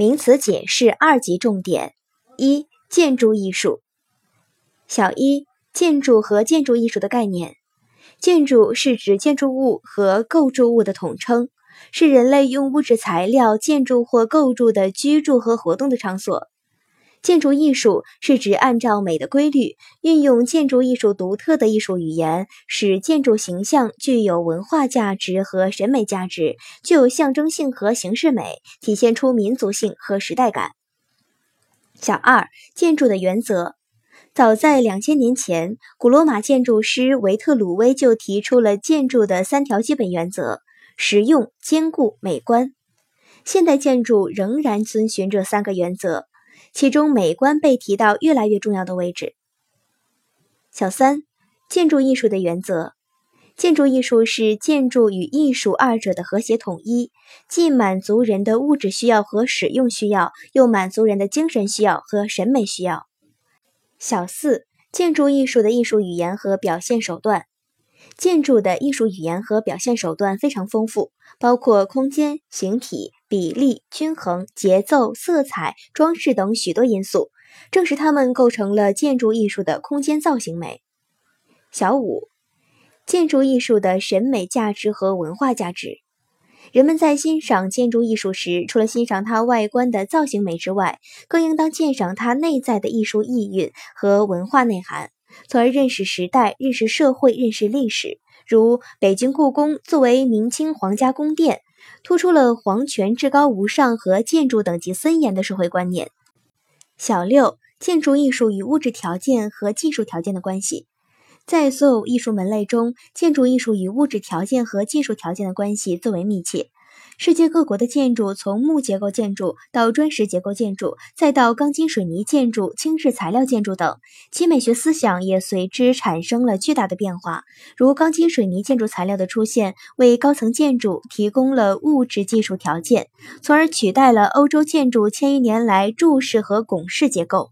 名词解释二级重点：一、建筑艺术。小一、建筑和建筑艺术的概念。建筑是指建筑物和构筑物的统称，是人类用物质材料建筑或构筑的居住和活动的场所。建筑艺术是指按照美的规律，运用建筑艺术独特的艺术语言，使建筑形象具有文化价值和审美价值，具有象征性和形式美，体现出民族性和时代感。小二，建筑的原则。早在两千年前，古罗马建筑师维特鲁威就提出了建筑的三条基本原则：实用、坚固、美观。现代建筑仍然遵循这三个原则。其中，美观被提到越来越重要的位置。小三，建筑艺术的原则：建筑艺术是建筑与艺术二者的和谐统一，既满足人的物质需要和使用需要，又满足人的精神需要和审美需要。小四，建筑艺术的艺术语言和表现手段。建筑的艺术语言和表现手段非常丰富，包括空间、形体、比例、均衡、节奏、色彩、装饰等许多因素，正是它们构成了建筑艺术的空间造型美。小五，建筑艺术的审美价值和文化价值。人们在欣赏建筑艺术时，除了欣赏它外观的造型美之外，更应当鉴赏它内在的艺术意蕴和文化内涵。从而认识时代、认识社会、认识历史。如北京故宫作为明清皇家宫殿，突出了皇权至高无上和建筑等级森严的社会观念。小六，建筑艺术与物质条件和技术条件的关系。在所有艺术门类中，建筑艺术与物质条件和技术条件的关系最为密切。世界各国的建筑，从木结构建筑到砖石结构建筑，再到钢筋水泥建筑、轻质材料建筑等，其美学思想也随之产生了巨大的变化。如钢筋水泥建筑材料的出现，为高层建筑提供了物质技术条件，从而取代了欧洲建筑千余年来柱式和拱式结构。